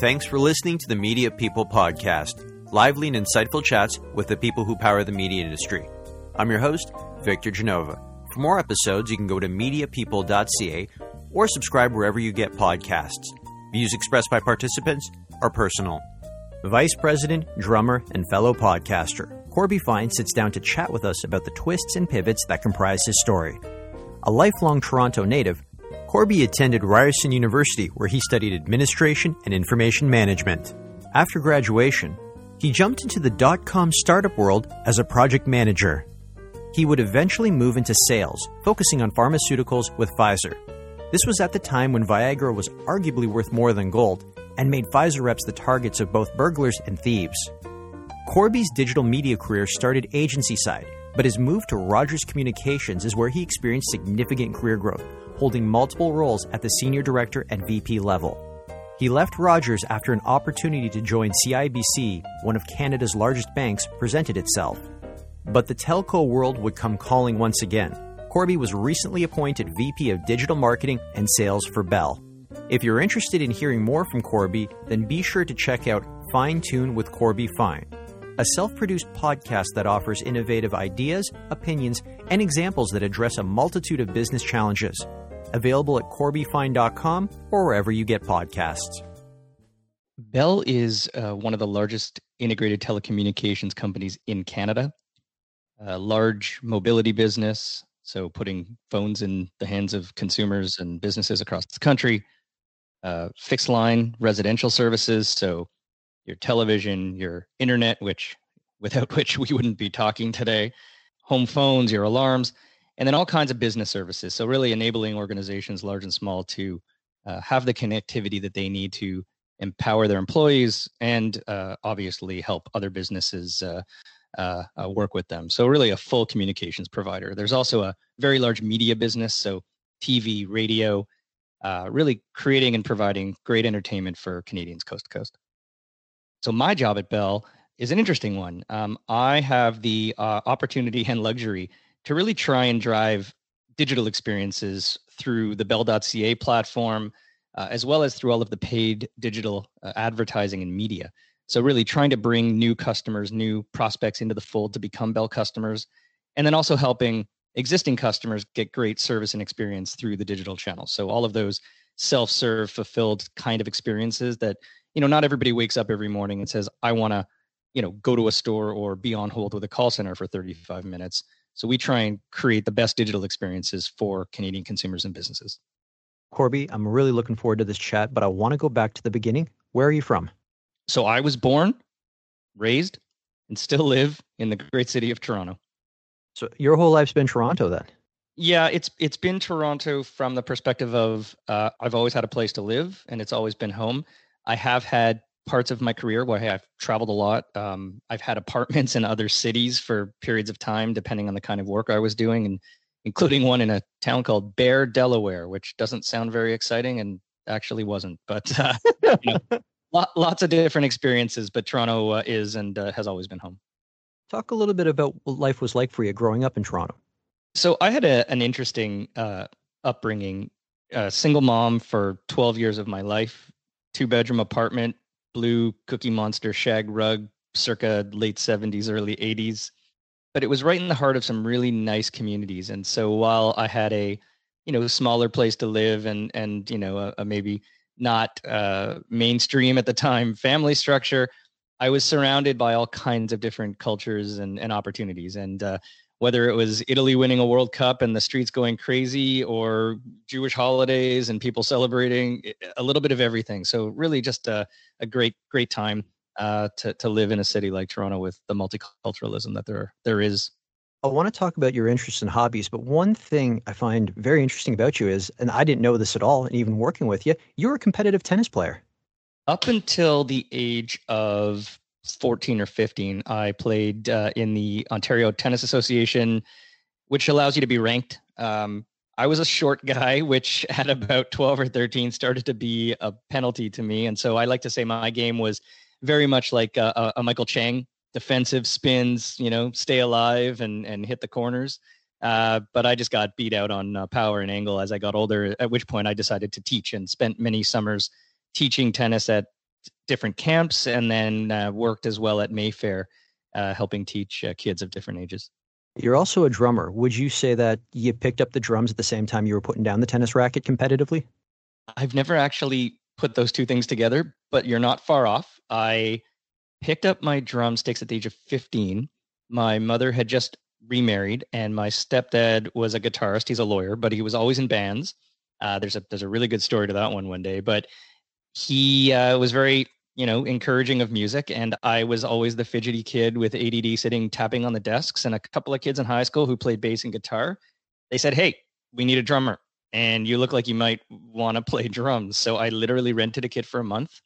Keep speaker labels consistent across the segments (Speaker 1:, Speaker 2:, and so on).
Speaker 1: Thanks for listening to the Media People Podcast, lively and insightful chats with the people who power the media industry. I'm your host, Victor Genova. For more episodes, you can go to mediapeople.ca or subscribe wherever you get podcasts. Views expressed by participants are personal. Vice President, drummer, and fellow podcaster, Corby Fine sits down to chat with us about the twists and pivots that comprise his story. A lifelong Toronto native, Corby attended Ryerson University where he studied administration and information management. After graduation, he jumped into the dot com startup world as a project manager. He would eventually move into sales, focusing on pharmaceuticals with Pfizer. This was at the time when Viagra was arguably worth more than gold and made Pfizer reps the targets of both burglars and thieves. Corby's digital media career started agency side, but his move to Rogers Communications is where he experienced significant career growth, holding multiple roles at the senior director and VP level. He left Rogers after an opportunity to join CIBC, one of Canada's largest banks, presented itself. But the telco world would come calling once again. Corby was recently appointed VP of Digital Marketing and Sales for Bell. If you're interested in hearing more from Corby, then be sure to check out Fine Tune with Corby Fine, a self produced podcast that offers innovative ideas, opinions, and examples that address a multitude of business challenges. Available at corbyfine.com or wherever you get podcasts.
Speaker 2: Bell is uh, one of the largest integrated telecommunications companies in Canada. A large mobility business, so putting phones in the hands of consumers and businesses across the country. Uh, fixed line residential services, so your television, your internet, which without which we wouldn't be talking today, home phones, your alarms, and then all kinds of business services. So really enabling organizations, large and small, to uh, have the connectivity that they need to empower their employees and uh, obviously help other businesses uh, uh, uh, work with them. So really a full communications provider. There's also a very large media business, so TV, radio, uh, really creating and providing great entertainment for Canadians coast to coast. So my job at Bell is an interesting one. Um, I have the opportunity and luxury to really try and drive digital experiences through the bell.ca platform, uh, as well as through all of the paid digital uh, advertising and media. So, really trying to bring new customers, new prospects into the fold to become Bell customers, and then also helping existing customers get great service and experience through the digital channels. So, all of those self serve, fulfilled kind of experiences that, you know, not everybody wakes up every morning and says, I want to, you know, go to a store or be on hold with a call center for 35 minutes so we try and create the best digital experiences for Canadian consumers and businesses.
Speaker 1: Corby, I'm really looking forward to this chat, but I want to go back to the beginning. Where are you from?
Speaker 2: So I was born, raised, and still live in the great city of Toronto.
Speaker 1: So your whole life's been Toronto then?
Speaker 2: Yeah, it's it's been Toronto from the perspective of uh, I've always had a place to live and it's always been home. I have had parts of my career where I've traveled a lot. Um, I've had apartments in other cities for periods of time, depending on the kind of work I was doing, and including one in a town called Bear, Delaware, which doesn't sound very exciting and actually wasn't. But uh, you know, lot, lots of different experiences. But Toronto uh, is and uh, has always been home.
Speaker 1: Talk a little bit about what life was like for you growing up in Toronto.
Speaker 2: So I had a, an interesting uh, upbringing. A single mom for 12 years of my life, two bedroom apartment, blue Cookie Monster shag rug circa late 70s, early 80s. But it was right in the heart of some really nice communities. And so while I had a, you know, smaller place to live and, and you know, a, a maybe not uh, mainstream at the time family structure, I was surrounded by all kinds of different cultures and, and opportunities. And uh, whether it was Italy winning a World Cup and the streets going crazy, or Jewish holidays and people celebrating, a little bit of everything. So really, just a, a great, great time uh, to to live in a city like Toronto with the multiculturalism that there there is.
Speaker 1: I want to talk about your interests and hobbies, but one thing I find very interesting about you is, and I didn't know this at all, and even working with you, you're a competitive tennis player.
Speaker 2: Up until the age of 14 or 15, I played uh, in the Ontario Tennis Association, which allows you to be ranked. Um, I was a short guy, which at about 12 or 13 started to be a penalty to me. And so I like to say my game was very much like a, a Michael Chang defensive spins, you know, stay alive and, and hit the corners. Uh, but I just got beat out on uh, power and angle as I got older, at which point I decided to teach and spent many summers teaching tennis at different camps and then uh, worked as well at Mayfair, uh, helping teach uh, kids of different ages.
Speaker 1: You're also a drummer. Would you say that you picked up the drums at the same time you were putting down the tennis racket competitively?
Speaker 2: I've never actually put those two things together, but you're not far off. I picked up my drumsticks at the age of 15. My mother had just remarried, and my stepdad was a guitarist. He's a lawyer, but he was always in bands. Uh, there's a there's a really good story to that one one day, but he uh, was very you know, encouraging of music. And I was always the fidgety kid with ADD sitting tapping on the desks. And a couple of kids in high school who played bass and guitar, they said, Hey, we need a drummer. And you look like you might want to play drums. So I literally rented a kit for a month.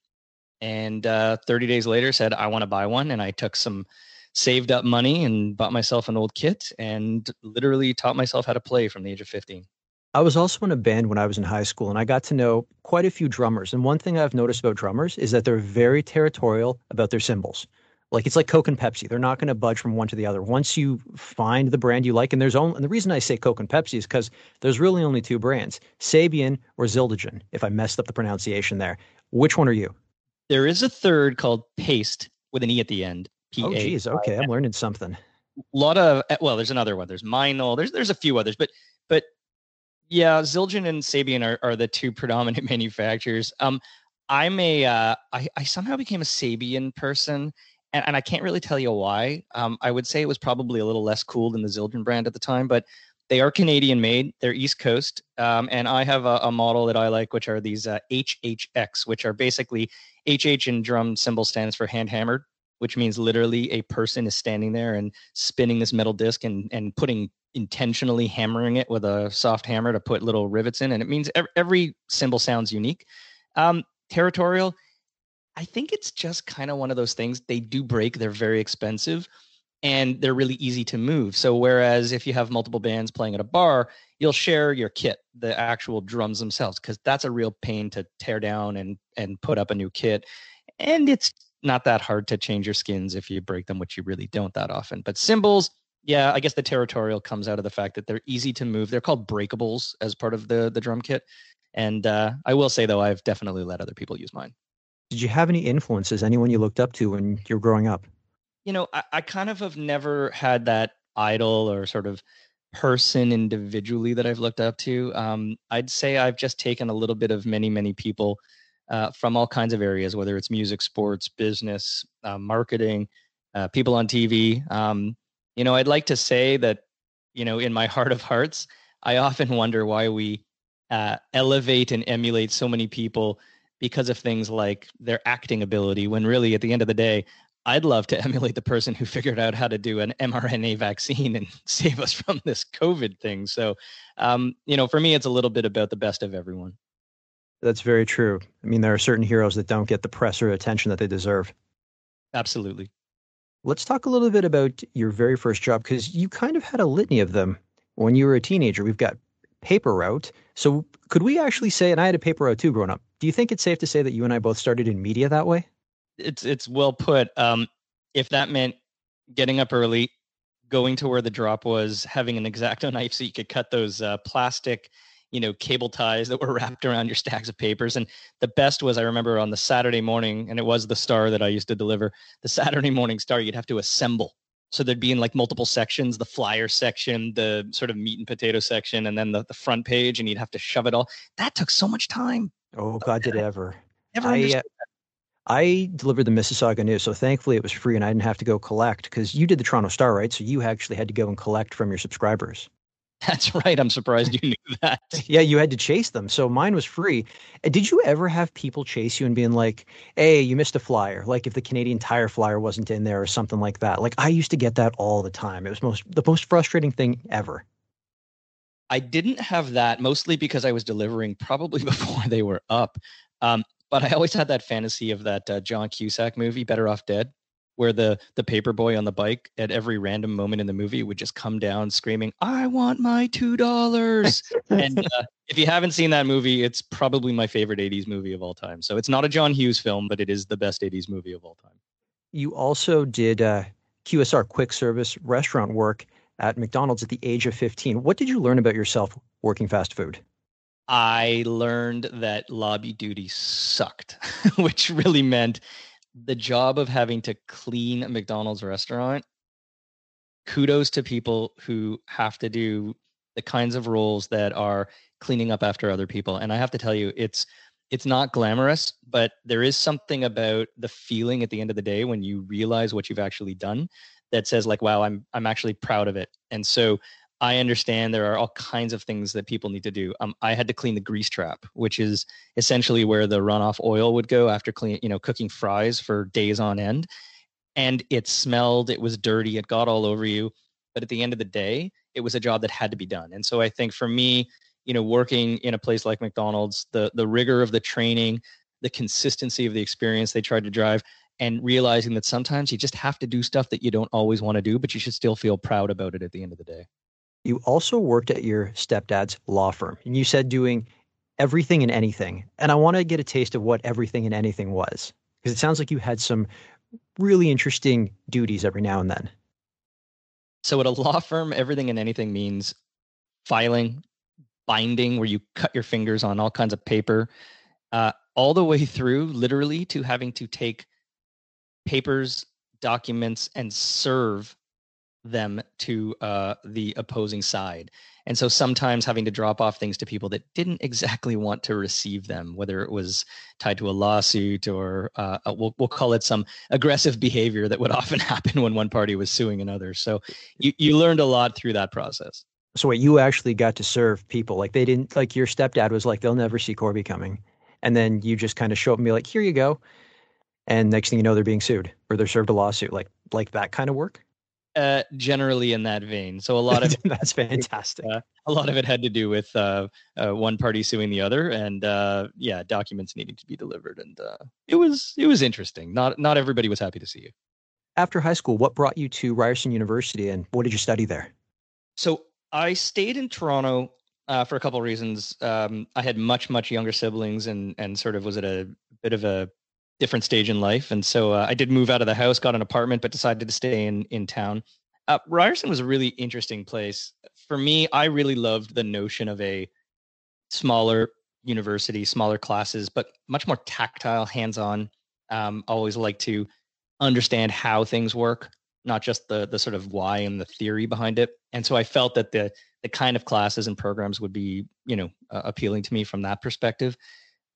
Speaker 2: And uh, 30 days later said, I want to buy one. And I took some saved up money and bought myself an old kit and literally taught myself how to play from the age of 15.
Speaker 1: I was also in a band when I was in high school, and I got to know quite a few drummers. And one thing I've noticed about drummers is that they're very territorial about their cymbals. Like it's like Coke and Pepsi; they're not going to budge from one to the other. Once you find the brand you like, and there's only and the reason I say Coke and Pepsi is because there's really only two brands: Sabian or Zildjian. If I messed up the pronunciation there, which one are you?
Speaker 2: There is a third called Paiste with an e at the end.
Speaker 1: P-A- oh, geez. Okay, I'm learning something.
Speaker 2: A lot of eh, well, there's another one. There's Meinl. There's there's a few others, but but yeah, Zildjian and Sabian are, are the two predominant manufacturers. Um, I'm a uh, I, I somehow became a Sabian person, and, and I can't really tell you why. Um, I would say it was probably a little less cool than the Zildjian brand at the time, but they are Canadian made. They're East Coast, um, and I have a, a, model that I like, which are these uh, HHX, which are basically HH in drum cymbal stands for hand hammered, which means literally a person is standing there and spinning this metal disc and and putting intentionally hammering it with a soft hammer to put little rivets in, and it means every every cymbal sounds unique. Um, territorial, I think it's just kind of one of those things. They do break; they're very expensive, and they're really easy to move. So, whereas if you have multiple bands playing at a bar, you'll share your kit, the actual drums themselves, because that's a real pain to tear down and and put up a new kit, and it's not that hard to change your skins if you break them, which you really don't that often. But cymbals yeah, I guess the territorial comes out of the fact that they're easy to move. They're called breakables as part of the the drum kit. And uh, I will say though, I've definitely let other people use mine.
Speaker 1: Did you have any influences? Anyone you looked up to when you were growing up?
Speaker 2: You know, I, I kind of have never had that idol or sort of person individually that I've looked up to. Um, I'd say I've just taken a little bit of many, many people uh, from all kinds of areas, whether it's music, sports, business, uh, marketing, uh, people on TV. Um, you know, I'd like to say that, you know, in my heart of hearts, I often wonder why we uh, elevate and emulate so many people because of things like their acting ability, when really at the end of the day, I'd love to emulate the person who figured out how to do an mRNA vaccine and save us from this COVID thing. So, um, you know, for me, it's a little bit about the best of everyone.
Speaker 1: That's very true. I mean, there are certain heroes that don't get the press or attention that they deserve.
Speaker 2: Absolutely.
Speaker 1: Let's talk a little bit about your very first job because you kind of had a litany of them when you were a teenager. We've got paper route. So could we actually say, and I had a paper route too growing up. Do you think it's safe to say that you and I both started in media that way?
Speaker 2: It's it's well put. Um, if that meant getting up early, going to where the drop was, having an exacto knife so you could cut those uh, plastic you know cable ties that were wrapped around your stacks of papers. And the best was i remember on the saturday morning and it was the star that i used to deliver the saturday morning star you'd have to assemble. So there'd be in like multiple sections the flyer section the sort of meat and potato section and then the, the front page and you'd have to shove it all. That took so much time.
Speaker 1: Oh god did ever. Never I, uh, I delivered the Mississauga News, so thankfully it was free and I didn't have to go collect because you did the Toronto Star, right? So you actually had to go and collect from your subscribers.
Speaker 2: That's right. I'm surprised you knew that.
Speaker 1: yeah, you had to chase them. So mine was free. Uh, did you ever have people chase you and being like, "Hey, you missed a flyer." Like if the Canadian Tire flyer wasn't in there or something like that. Like I used to get that all the time. It was most the most frustrating thing ever.
Speaker 2: I didn't have that mostly because I was delivering probably before they were up. Um, but I always had that fantasy of that uh, John Cusack movie, Better Off Dead where the the paper boy on the bike at every random moment in the movie would just come down screaming i want my two dollars! And uh, if you haven't seen that movie it's probably my favorite 80s movie of all time. So it's not a john hughes film but it is the best 80s movie of all time.
Speaker 1: You also did uh, qsr quick service restaurant work at mcdonald's at the age of 15 what did you learn about yourself working fast food?
Speaker 2: I learned that lobby duty sucked. which really meant the job of having to clean a McDonald's restaurant. Kudos to people who have to do the kinds of roles that are cleaning up after other people. And I have to tell you, it's it's not glamorous, but there is something about the feeling at the end of the day when you realize what you've actually done that says like, wow, I'm I'm actually proud of it. And so I understand there are all kinds of things that people need to do. Um, I had to clean the grease trap, which is essentially where the runoff oil would go after clean, you know, cooking fries for days on end. And it smelled, it was dirty, it got all over you. But at the end of the day, it was a job that had to be done. And so I think for me, you know, working in a place like McDonald's, the the rigor of the training, the consistency of the experience they tried to drive, and realizing that sometimes you just have to do stuff that you don't always want to do, but you should still feel proud about it at the end of the day.
Speaker 1: You also worked at your stepdad's law firm, and you said doing everything and anything. And I want to get a taste of what everything and anything was, because it sounds like you had some really interesting duties every now and then.
Speaker 2: So, at a law firm, everything and anything means filing, binding, where you cut your fingers on all kinds of paper, uh, all the way through literally to having to take papers, documents, and serve them to uh, the opposing side. And so sometimes having to drop off things to people that didn't exactly want to receive them, whether it was tied to a lawsuit or uh, we'll, we'll call it some aggressive behavior that would often happen when one party was suing another. So you, you learned a lot through that process.
Speaker 1: So wait, you actually got to serve people like they didn't like your stepdad was like they'll never see Corby coming, and then you just kind of show up and be like, here you go, and next thing you know they're being sued or they're served a lawsuit like like that kind of work
Speaker 2: uh, generally in that vein. So a lot of
Speaker 1: that's fantastic.
Speaker 2: Uh, a lot of it had to do with uh, uh, one party suing the other, and uh, yeah, documents needing to be delivered, and uh, it was it was interesting. Not not everybody was happy to see you.
Speaker 1: After high school, what brought you to Ryerson University, and what did you study there?
Speaker 2: So I stayed in Toronto uh, for a couple of reasons. Um, I had much much younger siblings, and and sort of was at a bit of a different stage in life. And so uh, I did move out of the house, got an apartment, but decided to stay in in town. Uh, Ryerson was a really interesting place for me. I really loved the notion of a smaller university, smaller classes, but much more tactile, hands-on. Um, always like to understand how things work, not just the the sort of why and the theory behind it. And so I felt that the the kind of classes and programs would be, you know, uh, appealing to me from that perspective.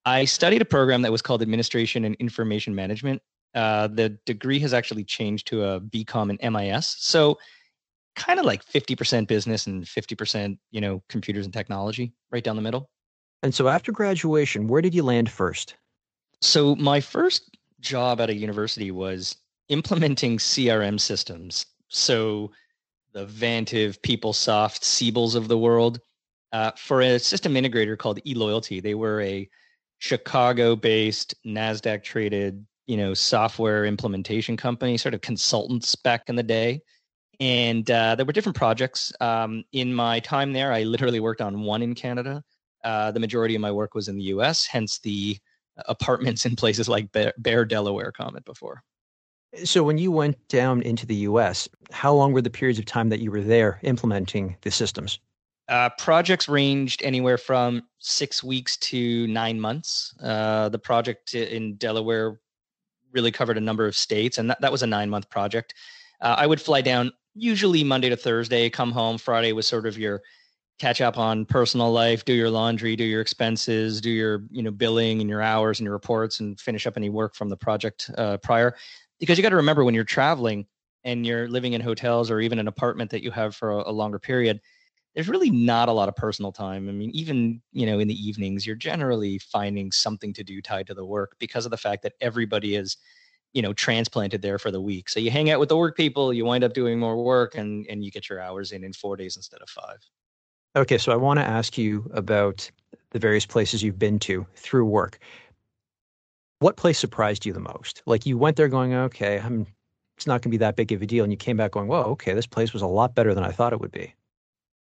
Speaker 2: I studied a program that was called Administration and Information Management. Uh, the degree has actually changed to a BCom and MIS. So kind of like 50% business and 50%, you know, computers and technology right down the middle.
Speaker 1: And so after graduation, where did you land first?
Speaker 2: So my first job at a university was implementing CRM systems. So the Vantive, PeopleSoft, Siebels of the world. Uh, for a system integrator called eLoyalty, they were a Chicago-based, Nasdaq-traded, you know, software implementation company, sort of consultants back in the day. And uh, there were different projects. Um, in my time there, I literally worked on one in Canada. Uh, the majority of my work was in the U.S. Hence the apartments in places like Bear, Bear, Delaware comment before.
Speaker 1: So when you went down into the U.S., how long were the periods of time that you were there implementing the systems?
Speaker 2: Uh, projects ranged anywhere from six weeks to nine months. Uh, the project in Delaware really covered a number of states, and that, that was a nine month project. Uh, I would fly down usually Monday to Thursday, come home. Friday was sort of your catch up on personal life, do your laundry, do your expenses, do your you know billing and your hours and your reports, and finish up any work from the project uh, prior. Because you got to remember when you're traveling and you're living in hotels or even an apartment that you have for a, a longer period there's really not a lot of personal time. I mean, even, you know, in the evenings, you're generally finding something to do tied to the work because of the fact that everybody is, you know, transplanted there for the week. So you hang out with the work people, you wind up doing more work and and you get your hours in in 4 days instead of 5.
Speaker 1: Okay, so I want to ask you about the various places you've been to through work. What place surprised you the most? Like you went there going, okay, I'm, it's not going to be that big of a deal, and you came back going, whoa, okay, this place was a lot better than I thought it would be.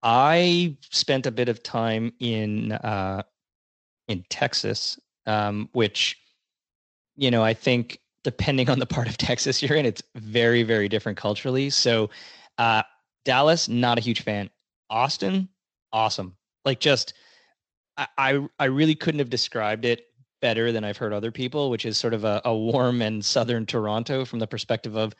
Speaker 2: I spent a bit of time in uh, in Texas, um, which you know I think depending on the part of Texas you're in, it's very very different culturally. So uh, Dallas, not a huge fan. Austin, awesome. Like just I I really couldn't have described it better than I've heard other people, which is sort of a, a warm and southern Toronto from the perspective of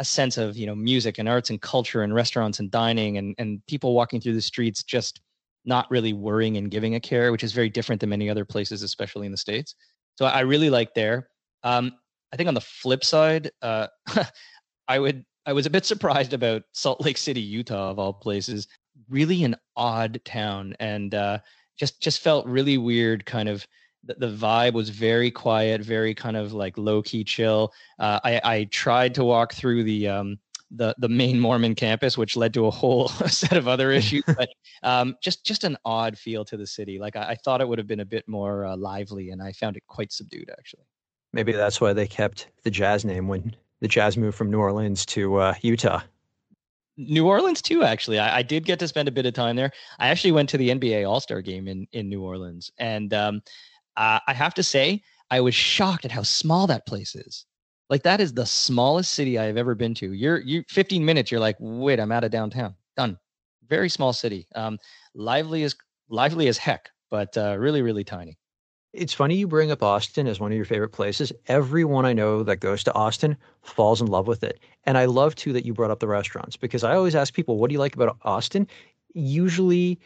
Speaker 2: a sense of you know music and arts and culture and restaurants and dining and and people walking through the streets just not really worrying and giving a care, which is very different than many other places, especially in the states. So I really like there. Um, I think on the flip side, uh, I would I was a bit surprised about Salt Lake City, Utah, of all places. Really an odd town, and uh, just just felt really weird. Kind of the, the, vibe was very quiet, very kind of like low key chill. Uh, I, I tried to walk through the um, the the main Mormon campus, which led to a whole set of other issues. but um, just just an odd feel to the city. Like I, I thought it would have been a bit more uh, lively, and I found it quite subdued actually.
Speaker 1: Maybe that's why they kept the Jazz name when the Jazz moved from New Orleans to uh, Utah.
Speaker 2: New Orleans too. Actually, I, I, did get to spend a bit of time there. I actually went to the NBA All Star game in in New Orleans, and um, uh, I have to say I was shocked at how small that place is. Like that is the smallest city I have ever been to. You're you 15 minutes. You're like, wait, I'm out of downtown. Done. Very small city. Um, lively as lively as heck, but uh, really really tiny.
Speaker 1: It's funny you bring up Austin as one of your favorite places. Everyone I know that goes to Austin falls in love with it. And I love too that you brought up the restaurants because I always ask people, what do you like about Austin? Usually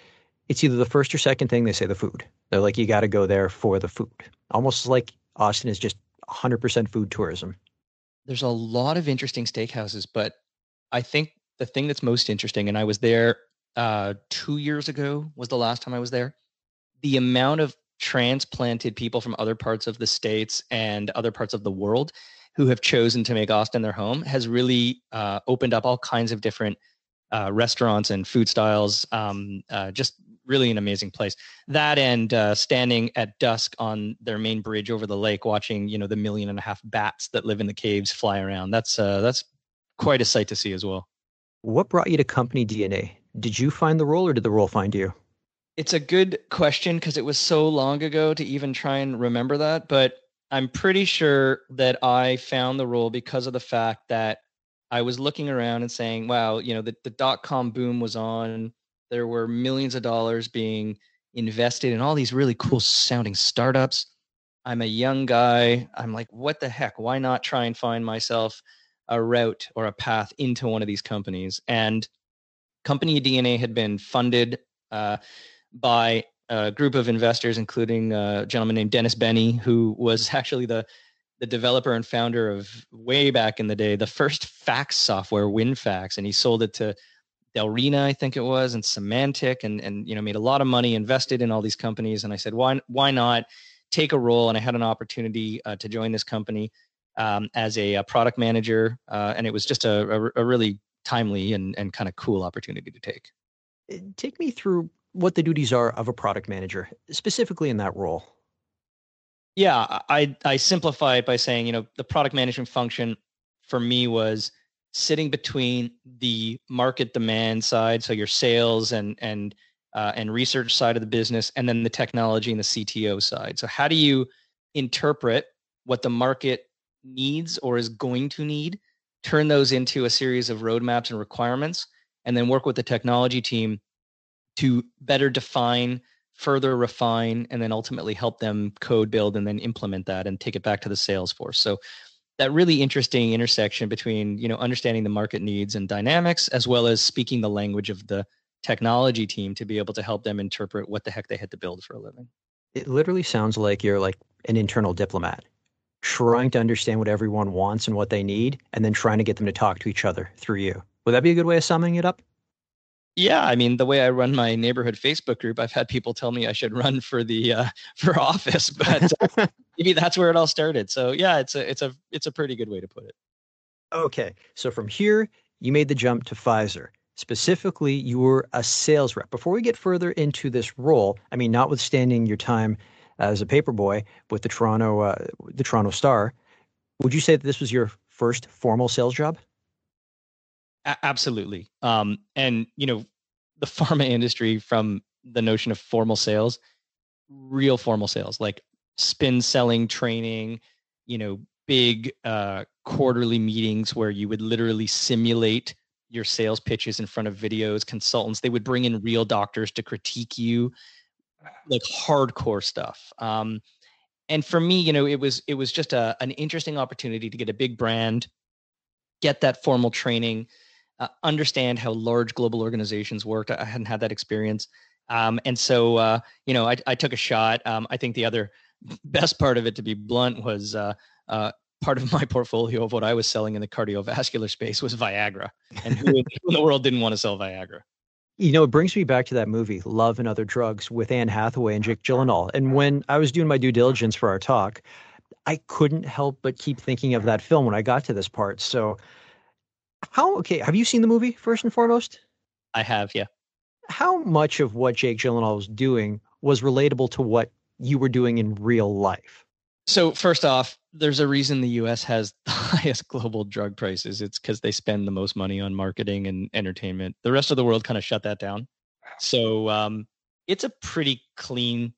Speaker 1: it's either the first or second thing they say the food. They're like, you got to go there for the food. Almost like Austin is just 100% food tourism.
Speaker 2: There's a lot of interesting steakhouses, but I think the thing that's most interesting, and I was there uh, two years ago, was the last time I was there. The amount of transplanted people from other parts of the states and other parts of the world who have chosen to make Austin their home has really uh, opened up all kinds of different uh, restaurants and food styles. Um, uh, just really an amazing place. That and uh, standing at dusk on their main bridge over the lake, watching you know the million and a half bats that live in the caves fly around. That's uh, that's quite a sight to see as well.
Speaker 1: What brought you to Company DNA? Did you find the role, or did the role find you?
Speaker 2: It's a good question because it was so long ago to even try and remember that. But I'm pretty sure that I found the role because of the fact that I was looking around and saying, wow, you know, the, the dot com boom was on. There were millions of dollars being invested in all these really cool sounding startups. I'm a young guy. I'm like, what the heck? Why not try and find myself a route or a path into one of these companies? And Company DNA had been funded. Uh, by a group of investors, including a gentleman named Dennis Bennie, who was actually the the developer and founder of way back in the day the first fax software, WinFax, and he sold it to Delrina, I think it was, and Symantec, and and you know made a lot of money, invested in all these companies. And I said, why why not take a role? And I had an opportunity uh, to join this company um, as a, a, product manager, uh, and it was just a, a, a really timely and and kind of cool opportunity to take.
Speaker 1: Take me through what the duties are of a product manager, specifically in that role.
Speaker 2: Yeah, I I simplify it by saying, you know, the product management function for me was sitting between the market demand side, so your sales and and uh, and research side of the business, and then the technology and the CTO side. So how do you interpret what the market needs or is going to need, turn those into a series of roadmaps and requirements, and then work with the technology team to better define further refine and then ultimately help them code build and then implement that and take it back to the sales force so that really interesting intersection between you know understanding the market needs and dynamics as well as speaking the language of the technology team to be able to help them interpret what the heck they had to build for a living.
Speaker 1: It literally sounds like you're like an internal diplomat trying to understand what everyone wants and what they need and then trying to get them to talk to each other through you. Would that be a good way of summing it up
Speaker 2: yeah, I mean the way I run my neighborhood Facebook group, I've had people tell me I should run for the uh, for office, but uh, maybe that's where it all started. So yeah, it's a it's a it's a pretty good way to put it.
Speaker 1: Okay, so from here you made the jump to Pfizer. Specifically, you were a sales rep. Before we get further into this role, I mean, notwithstanding your time as a paperboy with the Toronto uh, the Toronto Star, would you say that this was your first formal sales job?
Speaker 2: A- absolutely. Um, and you know, the pharma industry from the notion of formal sales, real formal sales, like spin selling training, you know, big uh, quarterly meetings where you would literally simulate your sales pitches in front of videos, consultants. They would bring in real doctors to critique you, like hardcore stuff. Um, and for me, you know, it was it was just a an interesting opportunity to get a big brand, get that formal training, uh, understand how large global organizations worked. I hadn't had that experience, um, and so uh, you know, I, I took a shot. Um, I think the other best part of it, to be blunt, was uh, uh part of my portfolio of what I was selling in the cardiovascular space was Viagra, and who in the world didn't want to sell Viagra?
Speaker 1: You know, it brings me back to that movie, Love and Other Drugs, with Anne Hathaway and Jake Gyllenhaal. And when I was doing my due diligence for our talk, I couldn't help but keep thinking of that film when I got to this part. So, how, okay, have you seen the movie first and foremost?
Speaker 2: I have, yeah.
Speaker 1: How much of what Jake Gyllenhaal was doing was relatable to what you were doing in real life?
Speaker 2: So first off, there's a reason the US has the highest global drug prices. It's because they spend the most money on marketing and entertainment. The rest of the world kind of shut that down. So um, it's a pretty clean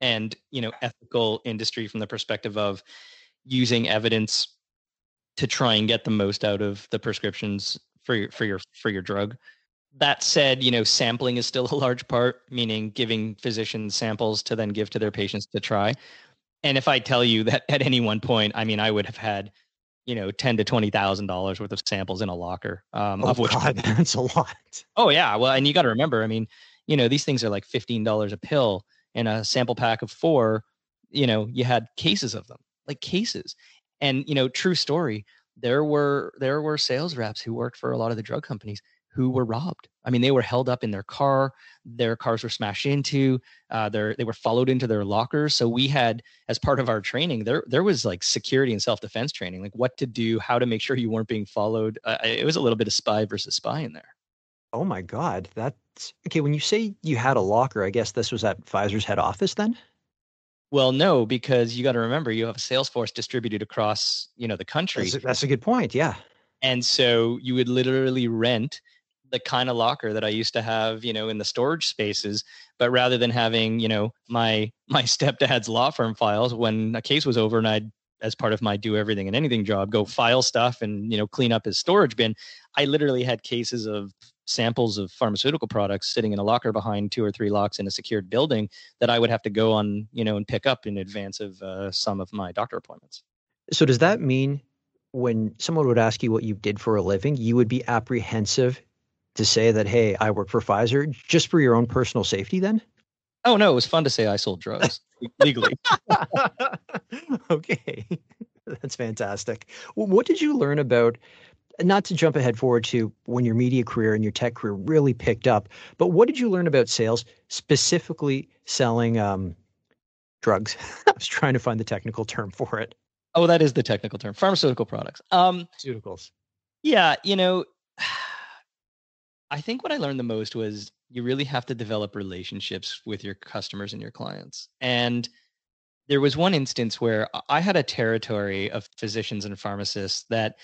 Speaker 2: and you know ethical industry from the perspective of using evidence to try and get the most out of the prescriptions for your for your for your drug. That said, you know, sampling is still a large part, meaning giving physicians samples to then give to their patients to try and if I tell you that at any one point, I mean, I would have had, you know, ten to twenty thousand dollars worth of samples in a locker.
Speaker 1: Um, oh of which God, that's a lot.
Speaker 2: Oh yeah, well, and you got to remember, I mean, you know, these things are like fifteen dollars a pill, and a sample pack of four. You know, you had cases of them, like cases, and you know, true story. There were there were sales reps who worked for a lot of the drug companies who were robbed. I mean, they were held up in their car. Their cars were smashed into. Uh, they were followed into their lockers. So we had, as part of our training, there there was like security and self defense training, like what to do, how to make sure you weren't being followed. Uh, it was a little bit of spy versus spy in there.
Speaker 1: Oh my God, that's okay. When you say you had a locker, I guess this was at Pfizer's head office then.
Speaker 2: Well, no, because you got to remember you have a sales force distributed across you know the country.
Speaker 1: That's a, that's a good point. Yeah.
Speaker 2: And so you would literally rent the kind of locker that I used to have, you know, in the storage spaces. But rather than having, you know, my my stepdad's law firm files when a case was over and I'd as part of my do everything and anything job go file stuff and you know clean up his storage bin i literally had cases of samples of pharmaceutical products sitting in a locker behind two or three locks in a secured building that i would have to go on you know and pick up in advance of uh, some of my doctor appointments
Speaker 1: so does that mean when someone would ask you what you did for a living you would be apprehensive to say that, hey, I work for Pfizer just for your own personal safety then?
Speaker 2: Oh, no, it was fun to say I sold drugs legally.
Speaker 1: okay. That's fantastic. What did you learn about, not to jump ahead forward to when your media career and your tech career really picked up, but what did you learn about sales, specifically selling um, drugs? I was trying to find the technical term for it.
Speaker 2: Oh, that is the technical term pharmaceutical products. Um,
Speaker 1: Pharmaceuticals.
Speaker 2: Yeah, you know, I think what I learned the most was you really have to develop relationships with your customers and your clients. And there was one instance where I had a territory of physicians and pharmacists that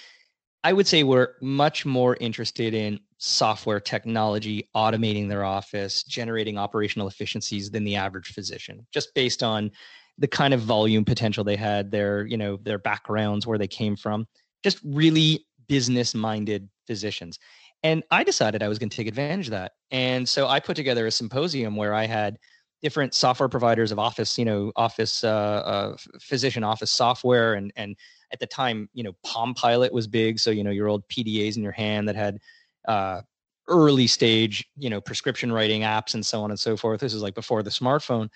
Speaker 2: I would say were much more interested in software technology, automating their office, generating operational efficiencies than the average physician, just based on the kind of volume potential they had, their, you know, their backgrounds, where they came from, just really business minded physicians. And I decided I was going to take advantage of that. And so I put together a symposium where I had different software providers of office, you know, office, uh, uh, physician office software. And, and at the time, you know, Palm Pilot was big. So, you know, your old PDAs in your hand that had, uh, early stage, you know, prescription writing apps and so on and so forth. This is like before the smartphone.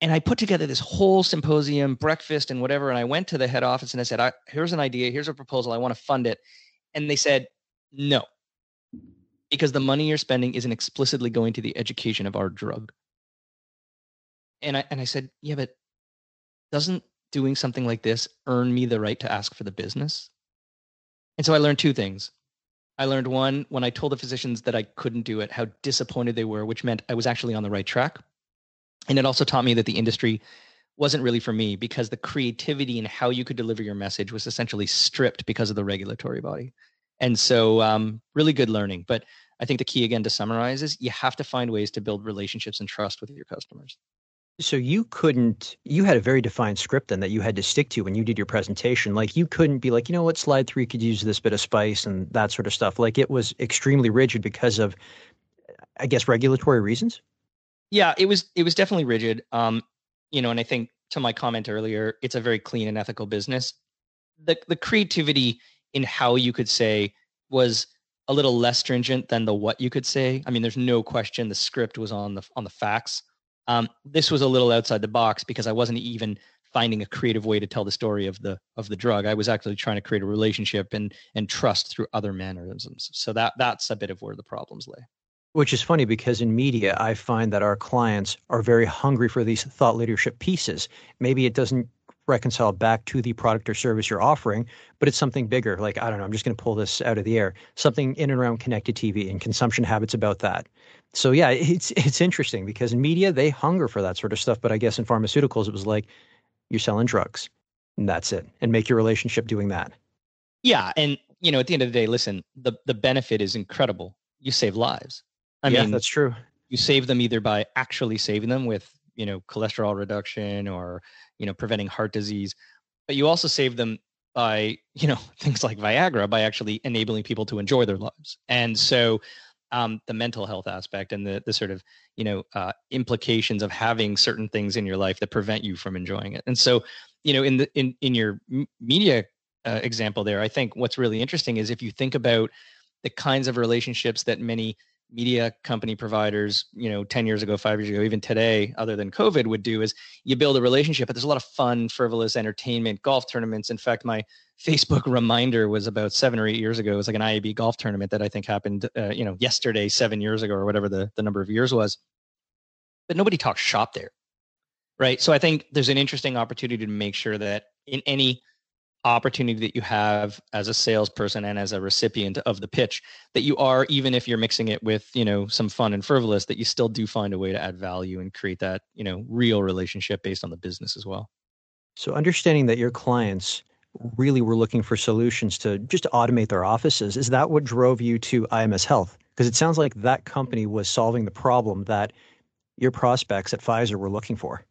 Speaker 2: And I put together this whole symposium, breakfast and whatever. And I went to the head office and I said, I, here's an idea. Here's a proposal. I want to fund it. And they said, no, because the money you're spending isn't explicitly going to the education of our drug. And I and I said, yeah, but doesn't doing something like this earn me the right to ask for the business? And so I learned two things. I learned one when I told the physicians that I couldn't do it, how disappointed they were, which meant I was actually on the right track. And it also taught me that the industry wasn't really for me because the creativity and how you could deliver your message was essentially stripped because of the regulatory body. And so, um, really good learning. But I think the key again to summarize is you have to find ways to build relationships and trust with your customers.
Speaker 1: So you couldn't, you had a very defined script then that you had to stick to when you did your presentation. Like you couldn't be like, you know what, slide three could use this bit of spice and that sort of stuff. Like it was extremely rigid because of, I guess, regulatory reasons.
Speaker 2: Yeah, it was, it was definitely rigid. Um, you know, and I think to my comment earlier, it's a very clean and ethical business. The the creativity in how you could say was a little less stringent than the what you could say. I mean, there's no question the script was on the on the facts. Um, this was a little outside the box because I wasn't even finding a creative way to tell the story of the of the drug. I was actually trying to create a relationship and and trust through other mannerisms. So that that's a bit of where the problems lay.
Speaker 1: Which is funny because in media, I find that our clients are very hungry for these thought leadership pieces. Maybe it doesn't reconcile back to the product or service you're offering, but it's something bigger. Like, I don't know, I'm just going to pull this out of the air. Something in and around connected TV and consumption habits about that. So yeah, it's it's interesting because in media they hunger for that sort of stuff, but I guess in pharmaceuticals it was like you're selling drugs, and that's it, and make your relationship doing that.
Speaker 2: Yeah, and you know, at the end of the day, listen, the the benefit is incredible. You save lives.
Speaker 1: I yeah, mean, that's true.
Speaker 2: You save them either by actually saving them with, you know, cholesterol reduction or, you know, preventing heart disease, but you also save them by, you know, things like Viagra by actually enabling people to enjoy their lives. And so um, the mental health aspect and the the sort of you know uh, implications of having certain things in your life that prevent you from enjoying it. And so, you know, in the in in your media uh, example there, I think what's really interesting is if you think about the kinds of relationships that many media company providers, you know, 10 years ago, five years ago, even today, other than COVID, would do is you build a relationship, but there's a lot of fun, frivolous entertainment, golf tournaments. In fact, my Facebook reminder was about seven or eight years ago. It was like an IAB golf tournament that I think happened, uh, you know, yesterday, seven years ago, or whatever the, the number of years was. But nobody talks shop there. Right. So I think there's an interesting opportunity to make sure that in any opportunity that you have as a salesperson and as a recipient of the pitch that you are even if you're mixing it with you know some fun and frivolous that you still do find a way to add value and create that you know real relationship based on the business as well.
Speaker 1: So understanding that your clients really were looking for solutions to just automate their offices is that what drove you to ims health? Because it sounds like that company was solving the problem that your prospects at pfizer were looking for.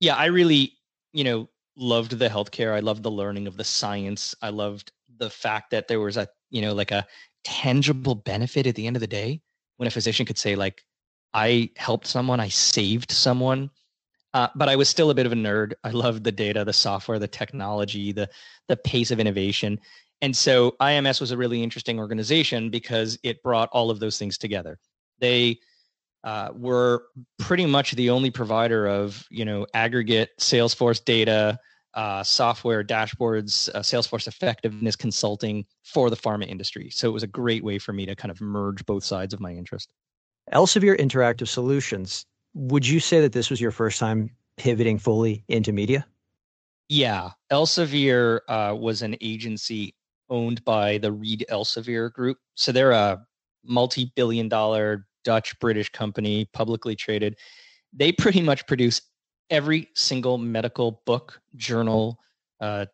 Speaker 2: Yeah i really you know loved the healthcare. I loved the learning of the science. I loved the fact that there was a, you know, like a tangible benefit at the end of the day when a physician could say, like, I helped someone, I saved someone. Uh, but I was still a bit of a nerd. I loved the data, the software, the technology, the the pace of innovation. And so IMS was a really interesting organization because it brought all of those things together. They uh, were pretty much the only provider of you know aggregate Salesforce data, uh, software dashboards, uh, Salesforce effectiveness consulting for the pharma industry. So it was a great way for me to kind of merge both sides of my interest.
Speaker 1: Elsevier Interactive Solutions. Would you say that this was your first time pivoting fully into media?
Speaker 2: Yeah, Elsevier uh, was an agency owned by the Reed Elsevier Group. So they're a multi-billion-dollar Dutch British company, publicly traded. They pretty much produce every single medical book, journal, uh,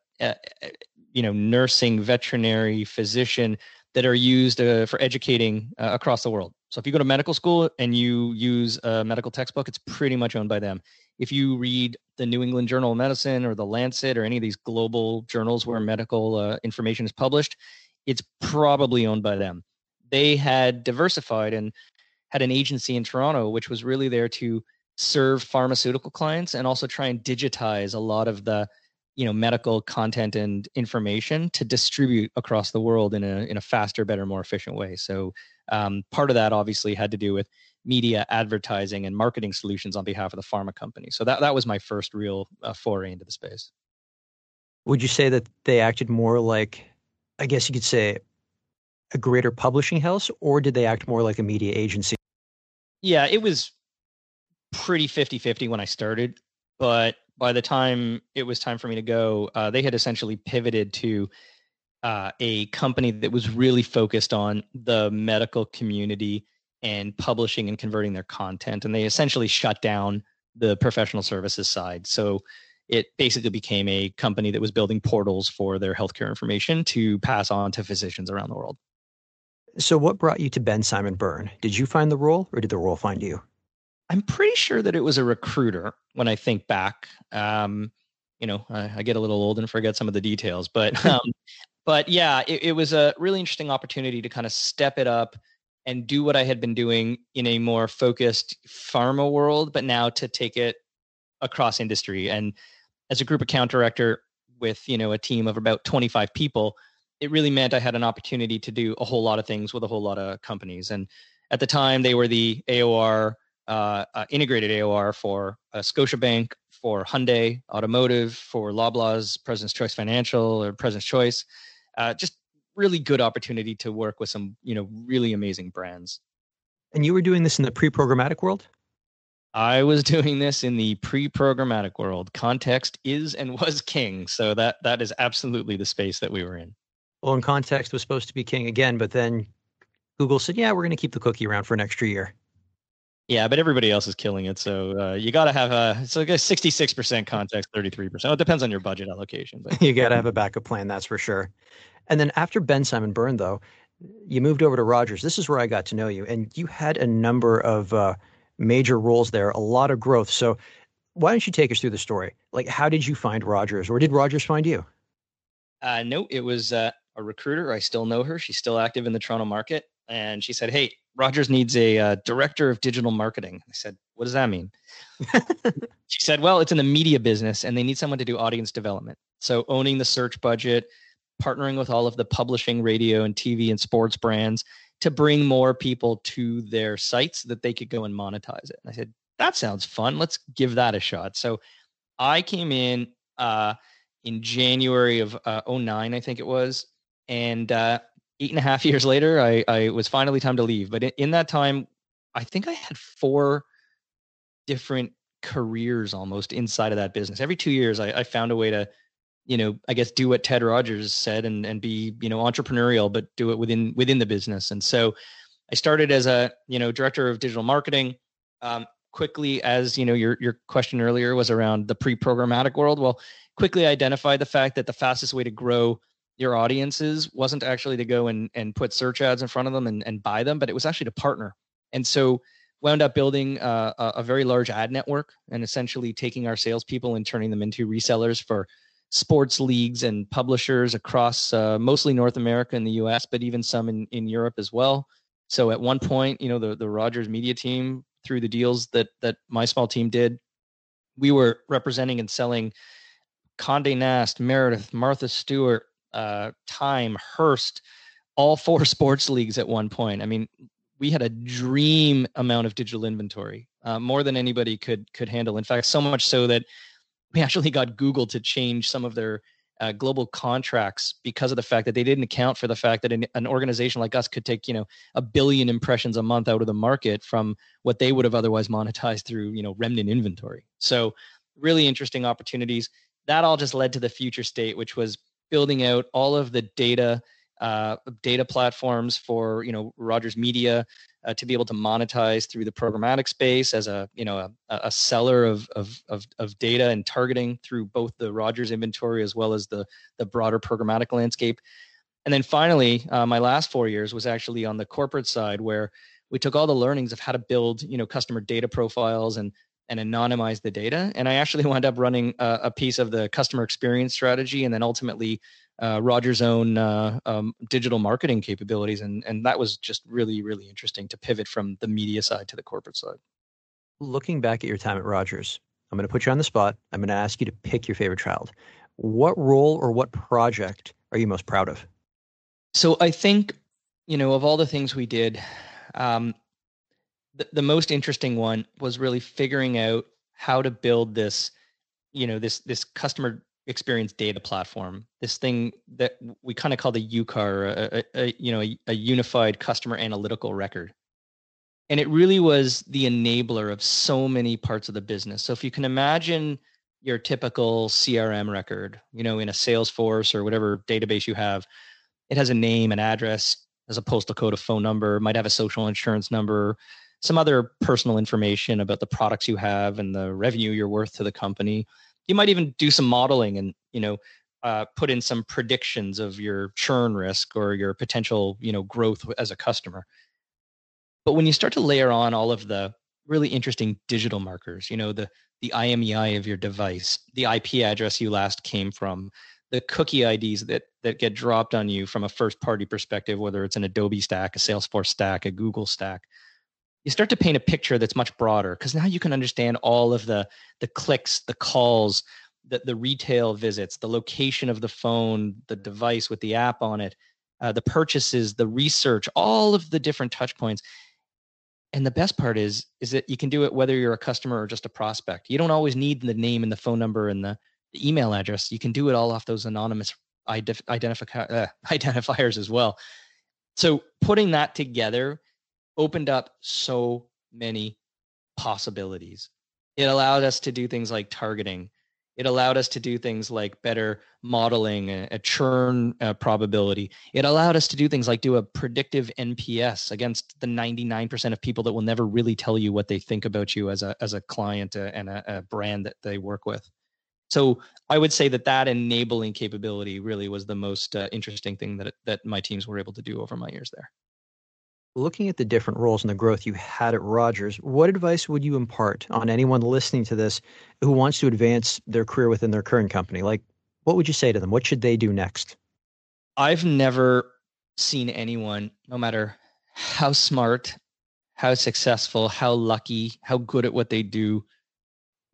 Speaker 2: you know, nursing, veterinary, physician that are used uh, for educating uh, across the world. So if you go to medical school and you use a medical textbook, it's pretty much owned by them. If you read the New England Journal of Medicine or the Lancet or any of these global journals where medical uh, information is published, it's probably owned by them. They had diversified and had an agency in Toronto, which was really there to serve pharmaceutical clients and also try and digitize a lot of the you know medical content and information to distribute across the world in a in a faster better more efficient way. So um, part of that obviously had to do with media advertising and marketing solutions on behalf of the pharma company. So that that was my first real uh, foray into the space.
Speaker 1: Would you say that they acted more like i guess you could say a greater publishing house or did they act more like a media agency
Speaker 2: yeah it was pretty 50 50 when I started, but by the time it was time for me to go, uh, they had essentially pivoted to uh, a company that was really focused on the medical community and publishing and converting their content. And they essentially shut down the professional services side. So it basically became a company that was building portals for their healthcare information to pass on to physicians around the world.
Speaker 1: So, what brought you to Bensimon Byrne? Did you find the role or did the role find you?
Speaker 2: I'm pretty sure that it was a recruiter when I think back. Um, you know, I, I, get a little old and forget some of the details, but um, but yeah, it, it, was a really interesting opportunity to kind of step it up and do what I had been doing in a more focused pharma world, but now to take it across industry. And as a group account director with you know a team of about 25 people, it really meant I had an opportunity to do a whole lot of things with a whole lot of companies. And at the time, they were the AOR uh, uh, integrated AOR for uh, Scotiabank, for Hyundai Automotive, for Loblaws, President's Choice Financial, or President's Choice. Uh, just really good opportunity to work with some, you know, really amazing brands.
Speaker 1: And you were doing this in the pre-programmatic world?
Speaker 2: I was doing this in the pre-programmatic world. Context is and was king, so that that is absolutely the space that we were in.
Speaker 1: Well, in context was supposed to be king again, but then Google said, "Yeah, we're going to keep the cookie around for an extra year."
Speaker 2: Yeah, but everybody else is killing it, so uh, you got to have a a sixty-six percent context, thirty-three percent. It depends on your budget allocation, but
Speaker 1: you got to have a backup plan, that's for sure. And then after Bensimon Byrne, though, you moved over to Rogers. This is where I got to know you, and you had a number of uh, major roles there, a lot of growth. So why don't you take us through the story? Like, how did you find Rogers, or did Rogers find you?
Speaker 2: Uh, no, it was uh, a recruiter. I still know her. She's still active in the Toronto market, and she said, "Hey, Rogers needs a uh, director of digital marketing." I said, "What does that mean?" she said, "Well, it's in the media business, and they need someone to do audience development. So owning the search budget." partnering with all of the publishing radio and TV and sports brands to bring more people to their sites that they could go and monetize it. And I said, that sounds fun. Let's give that a shot. So I came in uh, in January of uh, 09, I think it was. And uh, eight and a half years later, I, I was finally time to leave. But in, in that time, I think I had four different careers almost inside of that business. Every two years, I, I found a way to you know i guess do what ted rogers said and and be you know entrepreneurial but do it within within the business and so i started as a you know director of digital marketing um, quickly as you know your your question earlier was around the pre-programmatic world well quickly identified the fact that the fastest way to grow your audiences wasn't actually to go and and put search ads in front of them and, and buy them but it was actually to partner and so wound up building uh, a, a very large ad network and essentially taking our salespeople and turning them into resellers for sports leagues and publishers across uh, mostly North America and the US, but even some in, in Europe as well. So at one point, you know, the, the Rogers media team, through the deals that that my small team did, we were representing and selling Condé Nast, Meredith, Martha Stewart, uh, Time, Hearst, all four sports leagues at one point. I mean, we had a dream amount of digital inventory, uh, more than anybody could could handle. In fact, so much so that we actually got Google to change some of their uh, global contracts because of the fact that they didn't account for the fact that an, an, organization like us could take you know a billion impressions a month out of the market from what they would have otherwise monetized through you know remnant inventory so really interesting opportunities that all just led to the future state which was building out all of the data uh, data platforms for you know rogers media uh, to be able to monetize through the programmatic space as a you know a, a seller of, of, of of data and targeting through both the Rogers inventory as well as the the broader programmatic landscape. And then finally, uh, my last four years was actually on the corporate side where we took all the learnings of how to build you know customer data profiles and and anonymize the data. And I actually wound up running a, a piece of the customer experience strategy and then ultimately uh, Rogers' own uh, um, digital marketing capabilities, and and that was just really really interesting to pivot from the media side to the corporate side.
Speaker 1: Looking back at your time at Rogers, I'm going to put you on the spot. I'm going to ask you to pick your favorite child. What role or what project are you most proud of?
Speaker 2: So I think, you know, of all the things we did, um, the, most interesting one was really figuring out how to build this, you know, this this customer experience data platform this thing that we kind of call the ucar a, a, a you know a, a, unified customer analytical record. And it really was the enabler of so many parts of the business. So if you can imagine your typical crm record you know in a salesforce or whatever database you have it has a name an address has a postal code a phone number might have a social insurance number some other personal information about the products you have and the revenue you're worth to the company. You might even do some modeling and you know uh, put in some predictions of your churn risk or your potential you know growth as a customer. But when you start to layer on all of the really interesting digital markers you know the the imei of your device the ip address you last came from the cookie ids that that get dropped on you from a first party perspective whether it's an adobe stack a salesforce stack a google stack you start to paint a picture that's much broader because now you can understand all of the the clicks, the calls, the, the retail visits, the location of the phone, the device with the app on it, uh, the purchases, the research, all of the different touch points. And the best part is is that you can do it whether you're a customer or just a prospect. You don't always need the name and the phone number and the, the email address. You can do it all off those anonymous identif- identifi- uh, identifiers as well. So putting that together opened up so many possibilities. It allowed us to do things like targeting. It allowed us to do things like better modeling, a, churn uh, probability. It allowed us to do things like do a predictive NPS against the 99% of people that will never really tell you what they think about you as a, as a client uh, and a, a brand that they work with. So I would say that that enabling capability really was the most uh, interesting thing that that my teams were able to do over my years there.
Speaker 1: Looking at the different roles and the growth you had at Rogers, what advice would you impart on anyone listening to this who wants to advance their career within their current company? Like, what would you say to them? What should they do next?
Speaker 2: I've never seen anyone, no matter how smart, how successful, how lucky, how good at what they do,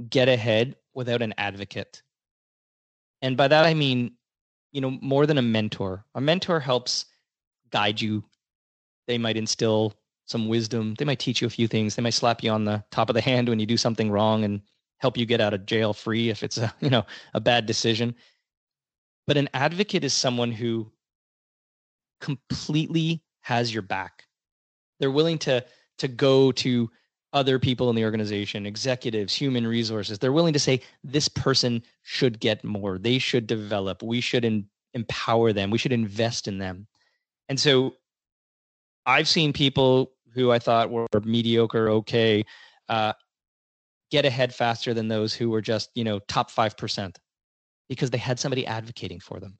Speaker 2: get ahead without an advocate. And by that, I mean, you know, more than a mentor. A mentor helps guide you they might instill some wisdom. They might teach you a few things. They might slap you on the top of the hand when you do something wrong and help you get out of jail free if it's a, you know, a bad decision. But an advocate is someone who completely has your back. They're willing to to go to other people in the organization, executives, human resources. They're willing to say this person should get more. They should develop. We should in, empower them. We should invest in them. And so I've seen people who I thought were mediocre, okay, uh, get ahead faster than those who were just, you know, top 5% because they had somebody advocating for them.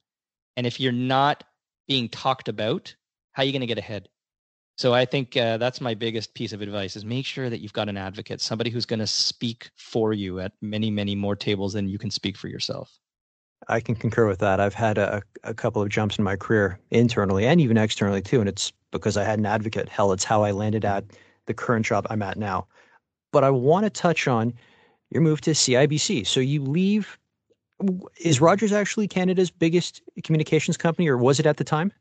Speaker 2: And if you're not being talked about, how are you going to get ahead? So I think uh, that's my biggest piece of advice is make sure that you've got an advocate, somebody who's going to speak for you at many, many more tables than you can speak for yourself.
Speaker 1: I can concur with that. I've had a, a couple of jumps in my career internally and even externally too, and it's because I had an advocate. Hell, it's how I landed at the current job I'm at now. But I want to touch on your move to CIBC. So you leave. Is Rogers actually Canada's biggest communications company, or was it at the time?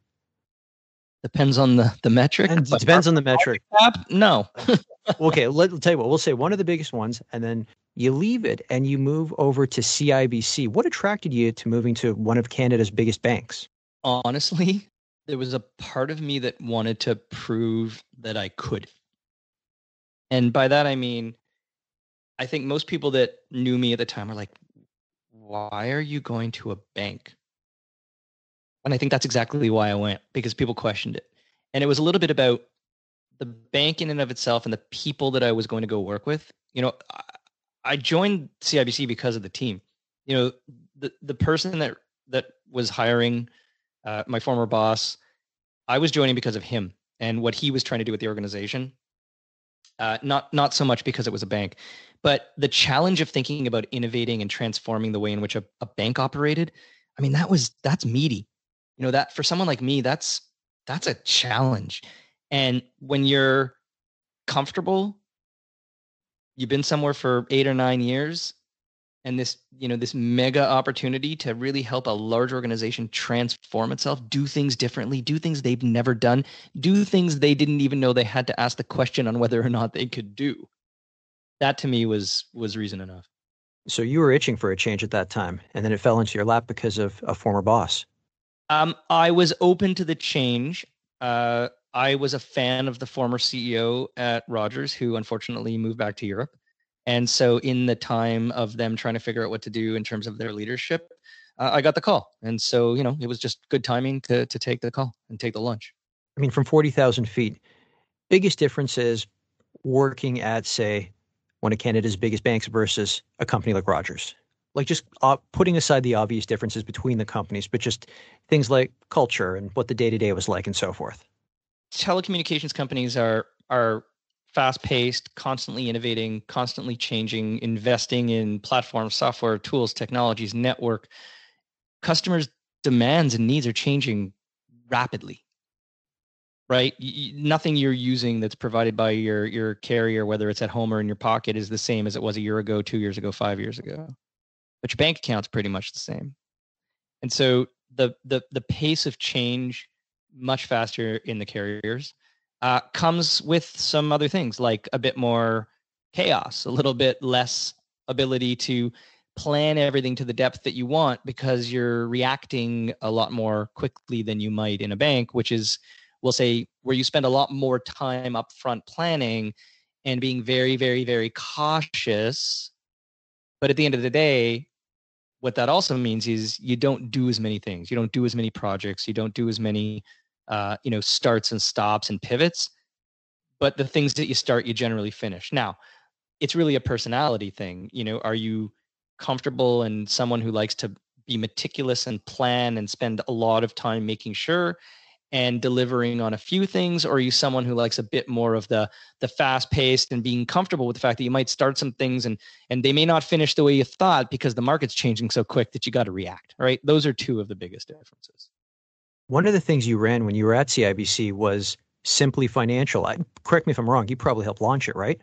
Speaker 2: Depends on the the metric.
Speaker 1: And depends on the metric.
Speaker 2: Cap, no.
Speaker 1: okay, let, us tell you what. We'll say one of the biggest ones, and then you leave it and you move over to CIBC. What attracted you to moving to one of Canada's biggest banks?
Speaker 2: Honestly, there was a part of me that wanted to prove that I could. And by that, I mean, I think most people that knew me at the time were like, why are you going to a bank? And I think that's exactly why I went because people questioned it. And it was a little bit about the bank in and of itself and the people that I was going to go work with. You know, I joined CIBC because of the team. You know, the the person that that was hiring uh, my former boss, I was joining because of him and what he was trying to do with the organization. Uh, not not so much because it was a bank, but the challenge of thinking about innovating and transforming the way in which a, a bank operated. I mean, that was that's meaty. You know, that for someone like me, that's that's a challenge. And when you're comfortable you've been somewhere for eight or nine years and this you know this mega opportunity to really help a large organization transform itself do things differently do things they've never done do things they didn't even know they had to ask the question on whether or not they could do. That to me was was reason enough.
Speaker 1: So you were itching for a change at that time and then it fell into your lap because of a former boss.
Speaker 2: Um, i was open to the change. Uh, I was a fan of the former CEO at Rogers, who unfortunately moved back to Europe. And so, in the time of them trying to figure out what to do in terms of their leadership, uh, I got the call. And so, you know, it was just good timing to to take the call and take the lunch.
Speaker 1: I mean, from forty thousand feet, biggest difference is working at, say, one of Canada's biggest banks versus a company like Rogers. Like just uh, putting aside the obvious differences between the companies, but just things like culture and what the day to day was like and so forth
Speaker 2: telecommunications companies are are fast paced, constantly innovating, constantly changing, investing in platform software, tools, technologies, network. Customers' demands and needs are changing rapidly. right? nothing you're using that's provided by your your carrier, whether it's at home or in your pocket, is the same as it was a year ago, two years ago, five years ago. But your bank account's pretty much the same. And so the the the pace of change much faster in the carriers uh, comes with some other things like a bit more chaos, a little bit less ability to plan everything to the depth that you want because you're reacting a lot more quickly than you might in a bank, which is we'll say where you spend a lot more time upfront planning and being very very very cautious. But at the end of the day what that also means is you don't do as many things. You don't do as many projects. You don't do as many uh, you know starts and stops and pivots but the things that you start you generally finish. Now it's really a personality thing you know are you comfortable and someone who likes to be meticulous and plan and spend a lot of time making sure and delivering on a few things or are you someone who likes a bit more of the the fast paced and being comfortable with the fact that you might start some things and and they may not finish the way you thought because the market's changing so quick that you got to react right? Those are two of the biggest differences
Speaker 1: one of the things you ran when you were at CIBC was Simplii Financial I, correct me if i'm wrong you probably helped launch it right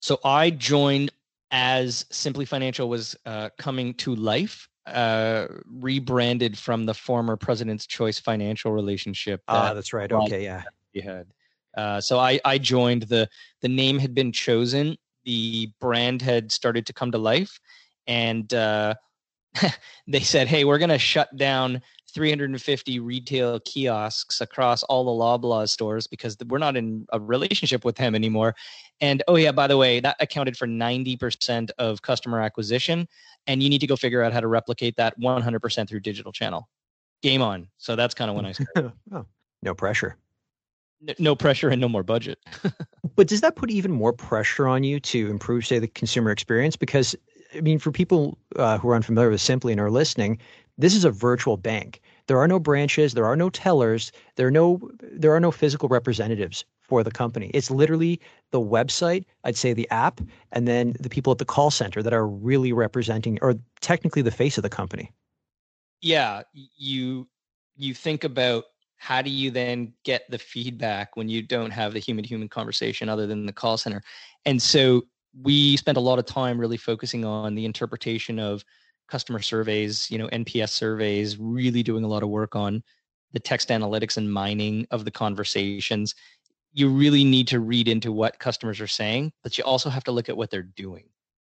Speaker 2: so i joined as Simplii Financial was uh, coming to life uh, rebranded from the former President's Choice Financial Relationship.
Speaker 1: Ah, that that's right. Okay, yeah.
Speaker 2: You had. Uh, so I, I joined the the name had been chosen, the brand had started to come to life, and uh, they said, "Hey, we're going to shut down 350 retail kiosks across all the Loblaw stores because we're not in a relationship with them anymore." And oh yeah, by the way, that accounted for 90% of customer acquisition and you need to go figure out how to replicate that 100% through digital channel. Game on. So that's kind of when i started.
Speaker 1: Oh, no pressure.
Speaker 2: No pressure and no more budget.
Speaker 1: But does that put even more pressure on you to improve say the consumer experience? Because i mean for people uh, who are unfamiliar with Simplii and are listening this is a virtual bank there are no branches there are no tellers there are no there are no physical representatives for the company. It's literally the website, I'd say the app, and then the people at the call center that are really representing or technically the face of the company.
Speaker 2: Yeah, you you think about how do you then get the feedback when you don't have the human human conversation other than the call center. And so we spent a lot of time really focusing on the interpretation of customer surveys, you know, NPS surveys, really doing a lot of work on the text analytics and mining of the conversations you really need to read into what customers are saying, but you also have to look at what they're doing.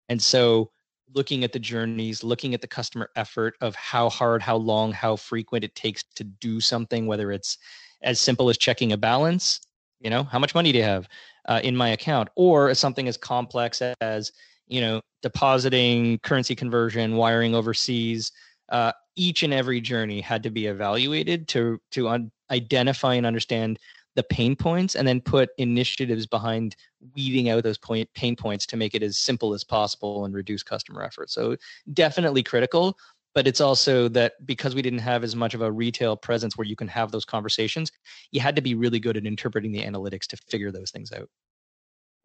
Speaker 2: And so looking at the journeys, looking at the customer effort of how hard, how long, how frequent it takes to do something, whether it's as simple as checking a balance, you know, how much money do you have uh, in my account, or something as complex as, you know, depositing, currency conversion, wiring overseas. Uh, each and every journey had to be evaluated to to un- identify and understand the pain points and then put initiatives behind weeding out those point pain points to make it as simple as possible and reduce customer effort. So definitely critical, but it's also that because we didn't have as much of a retail presence where you can have those conversations, you had to be really good at interpreting the analytics to figure those things out.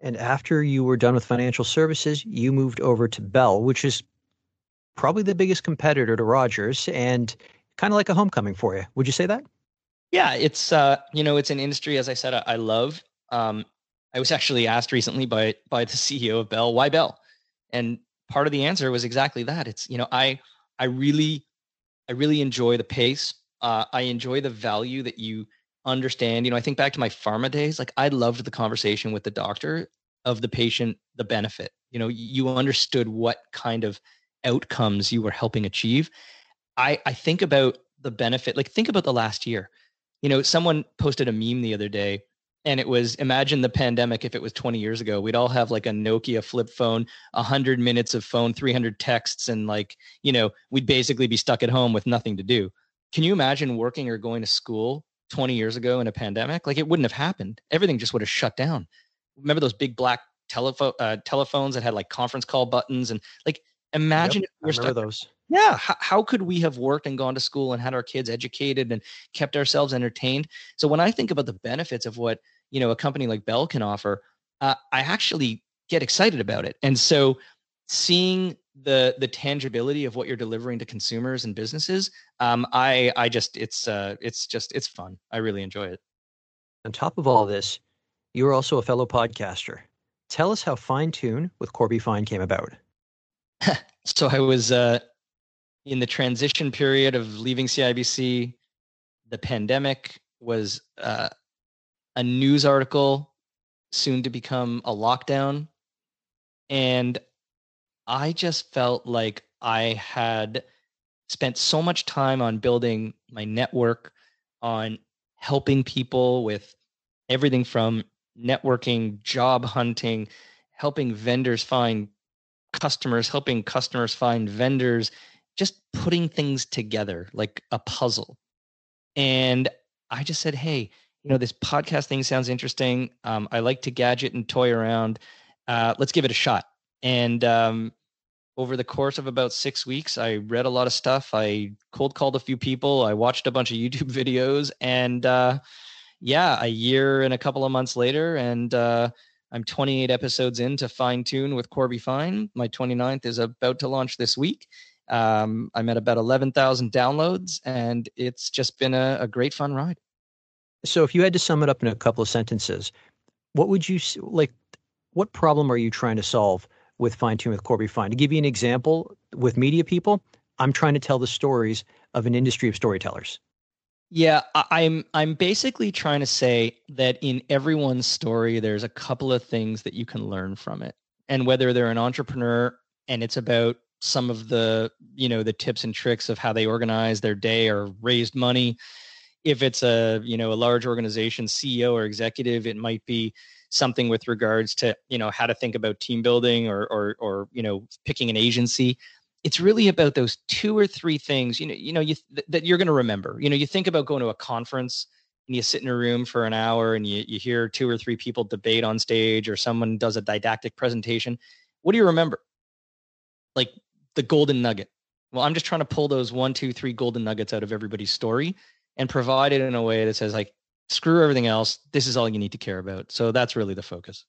Speaker 1: And after you were done with financial services, you moved over to Bell, which is probably the biggest competitor to Rogers and kind of like a homecoming for you. Would you say that?
Speaker 2: Yeah, it's uh, you know, it's an industry as I said I, love. Um, I was actually asked recently by by the CEO of Bell, why Bell? And part of the answer was exactly that. It's you know, I I really I really enjoy the pace. Uh, I enjoy the value that you understand. You know, I think back to my pharma days. Like I loved the conversation with the doctor of the patient, the benefit. You know, you understood what kind of outcomes you were helping achieve. I I think about the benefit. Like think about the last year you know, someone posted a meme the other day and it was imagine the pandemic if it was 20 years ago we'd all have like a nokia flip phone 100 minutes of phone 300 texts and like you know we'd basically be stuck at home with nothing to do can you imagine working or going to school 20 years ago in a pandemic like it wouldn't have happened. Everything just would have shut down. Remember those big black telephone uh, telephones that had like conference call buttons and like imagine
Speaker 1: yep, if we are stuck those.
Speaker 2: Yeah how, how could we have worked and gone to school and had our kids educated and kept ourselves entertained? So when i think about the benefits of what you know a company like bell can offer uh, i actually get excited about it. And so seeing the the tangibility of what you're delivering to consumers and businesses um, i i just it's uh it's just it's fun i really enjoy it
Speaker 1: On top of all this, you are also a fellow podcaster. Tell us how Fine Tune with Corby Fine came about.
Speaker 2: so I was uh, in the transition period of leaving CIBC. The pandemic was uh, a news article, soon to become a lockdown. And I just felt like I had spent so much time on building my network, on helping people with everything from networking, job hunting, helping vendors find customers, helping customers find vendors, just putting things together like a puzzle. And I just said, hey, you know, this podcast thing sounds interesting. Um, I like to gadget and toy around. Uh, let's give it a shot. And um, over the course of about six weeks, I read a lot of stuff. I cold called a few people. I watched a bunch of YouTube videos. And uh, yeah, a year and a couple of months later, and uh, I'm 28 episodes into Fine Tune with Corby Fine. My 29th is about to launch this week. Um, I'm at about 11,000 downloads, and it's just been a, a great fun ride.
Speaker 1: So, if you had to sum it up in a couple of sentences, what would you like? What problem are you trying to solve with Fine Tune with Corby Fine? To give you an example, with media people, I'm trying to tell the stories of an industry of storytellers.
Speaker 2: Yeah, I'm I'm basically trying to say that in everyone's story there's a couple of things that you can learn from it. And whether they're an entrepreneur and it's about some of the, you know, the tips and tricks of how they organize their day or raised money, if it's a, you know, a large organization CEO or executive, it might be something with regards to, you know, how to think about team building or or or, you know, picking an agency. It's really about those two or three things you know you know you th- that you're going to remember. You know you think about going to a conference and you sit in a room for an hour and you, you hear two or three people debate on stage or someone does a didactic presentation. What do you remember? Like the golden nugget. Well i'm just trying to pull those one two three golden nuggets out of everybody's story and provide it in a way that says like screw everything else this is all you need to care about so that's really the focus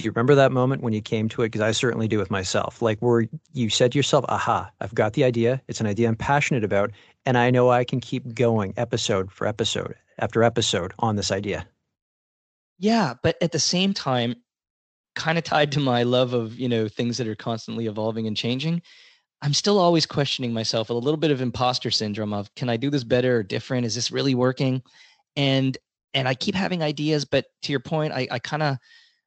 Speaker 1: do you remember that moment when you came to it? Because I certainly do with myself. Like where you said to yourself, aha, I've got the idea. It's an idea I'm passionate about. And I know I can keep going episode for episode after episode on this idea.
Speaker 2: Yeah. But at the same time, kind of tied to my love of, you know, things that are constantly evolving and changing. I'm still always questioning myself a little bit of imposter syndrome of can I do this better or different? Is this really working? And and I keep having ideas, but to your point, I, I kind of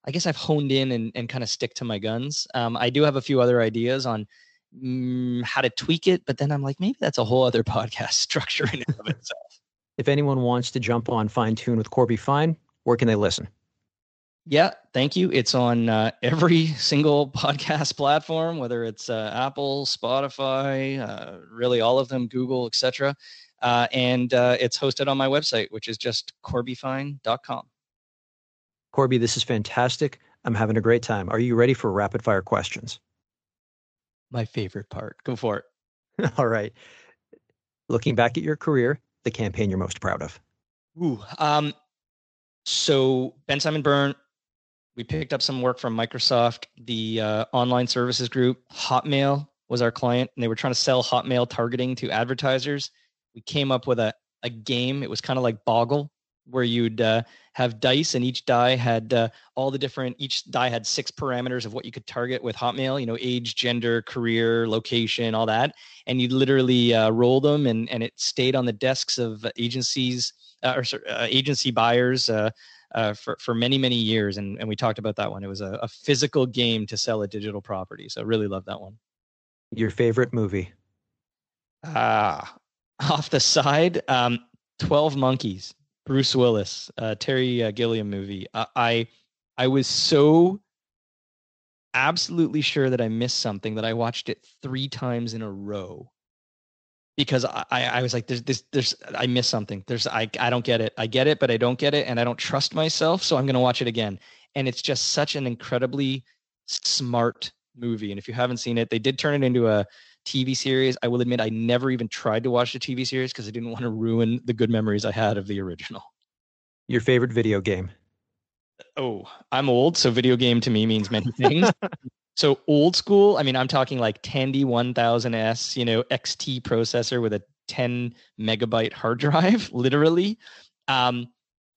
Speaker 2: I guess I've honed in and, and kind of stick to my guns. Um, I do have a few other ideas on mm, how to tweak it, but then I'm like, maybe that's a whole other podcast structure in and of itself.
Speaker 1: If anyone wants to jump on Fine Tune with Corby Fine, where can they listen?
Speaker 2: Yeah, thank you. It's on uh, every single podcast platform, whether it's uh, Apple, Spotify, uh, really all of them, Google, etc. Uh, and uh, it's hosted on my website, which is just corbyfine.com.
Speaker 1: Corby, this is fantastic. I'm having a great time. Are you ready for rapid fire questions?
Speaker 2: My favorite part. Go for
Speaker 1: it. All right. Looking back at your career, the campaign you're most proud of.
Speaker 2: Ooh. Um, so Bensimon Byrne, we picked up some work from Microsoft, the uh, online services group. Hotmail was our client, and they were trying to sell Hotmail targeting to advertisers. We came up with a, a game. It was kind of like Boggle, where you'd uh, have dice and each die had uh, all the different each die had six parameters of what you could target with hotmail you know age gender career location all that. And you literally uh, roll them and, and it stayed on the desks of agencies uh, or uh, agency buyers uh, for, for many many years. And, and we talked about that one. It was a, a physical game to sell a digital property. So really love that one.
Speaker 1: Your favorite movie?
Speaker 2: Ah off the side um, 12 monkeys Bruce Willis, uh, Terry uh, Gilliam movie. I, I I was so absolutely sure that I missed something that I watched it three times in a row because I, I was like, there's, there's, there's, I missed something. There's, I, I don't get it. I get it, but I don't get it. And I don't trust myself. So I'm going to watch it again. And it's just such an incredibly smart movie. And if you haven't seen it, they did turn it into a, TV series. I will admit I never even tried to watch the TV series because I didn't want to ruin the good memories I had of the original.
Speaker 1: Your favorite video game?
Speaker 2: Oh, I'm old, so video game to me means many things. so old school, I mean, I'm talking like Tandy 1000S, you know, XT processor with a 10 megabyte hard drive, literally. Um,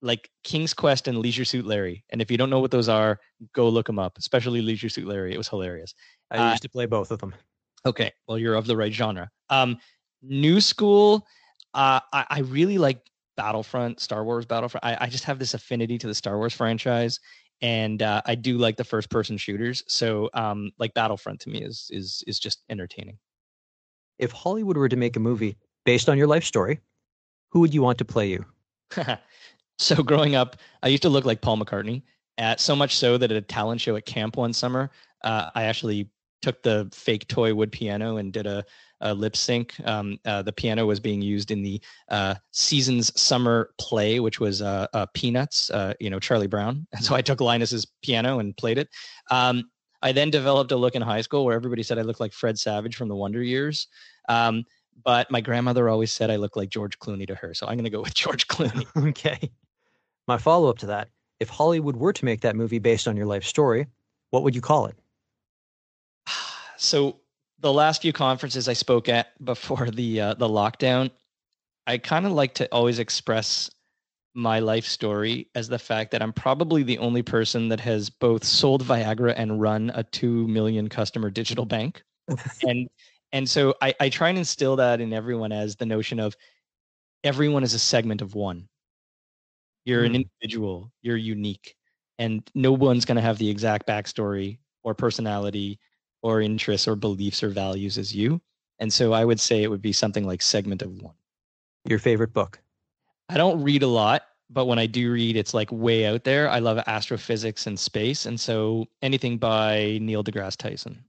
Speaker 2: like King's Quest and Leisure Suit Larry. And if you don't know what those are, go look them up, especially Leisure Suit Larry. It was hilarious.
Speaker 1: I uh, used to play both of them.
Speaker 2: Okay, well, you're of the right genre. Um, new school, uh, I, I really like Battlefront, Star Wars Battlefront. I, I just have this affinity to the Star Wars franchise, and uh, I do like the first person shooters. So, um, like Battlefront to me is is is just entertaining.
Speaker 1: If Hollywood were to make a movie based on your life story, who would you want to play you?
Speaker 2: so growing up, I used to look like Paul McCartney. At so much so that at a talent show at camp one summer, uh, I actually took the fake toy wood piano and did a, a lip sync. Um, uh, the piano was being used in the uh, season's summer play, which was uh, uh, Peanuts. Uh, you know Charlie Brown, and so I took Linus's piano and played it. Um, I then developed a look in high school where everybody said I looked like Fred Savage from the Wonder Years. Um, but my grandmother always said I looked like George Clooney to her. So I'm going to go with George Clooney.
Speaker 1: okay. My follow up to that if Hollywood were to make that movie based on your life story, what would you call it?
Speaker 2: So the last few conferences I spoke at before the uh, the lockdown, I kind of like to always express my life story as the fact that I'm probably the only person that has both sold Viagra and run a 2 million customer digital bank. and and so I, I try and instill that in everyone as the notion of everyone is a segment of one. You're mm. an individual, you're unique, and no one's going to have the exact backstory or personality or interests or beliefs or values as you. And so I would say it would be something like segment of one.
Speaker 1: Your favorite book?
Speaker 2: I don't read a lot, but when I do read, it's like way out there. I love astrophysics and space. And so anything by Neil deGrasse Tyson.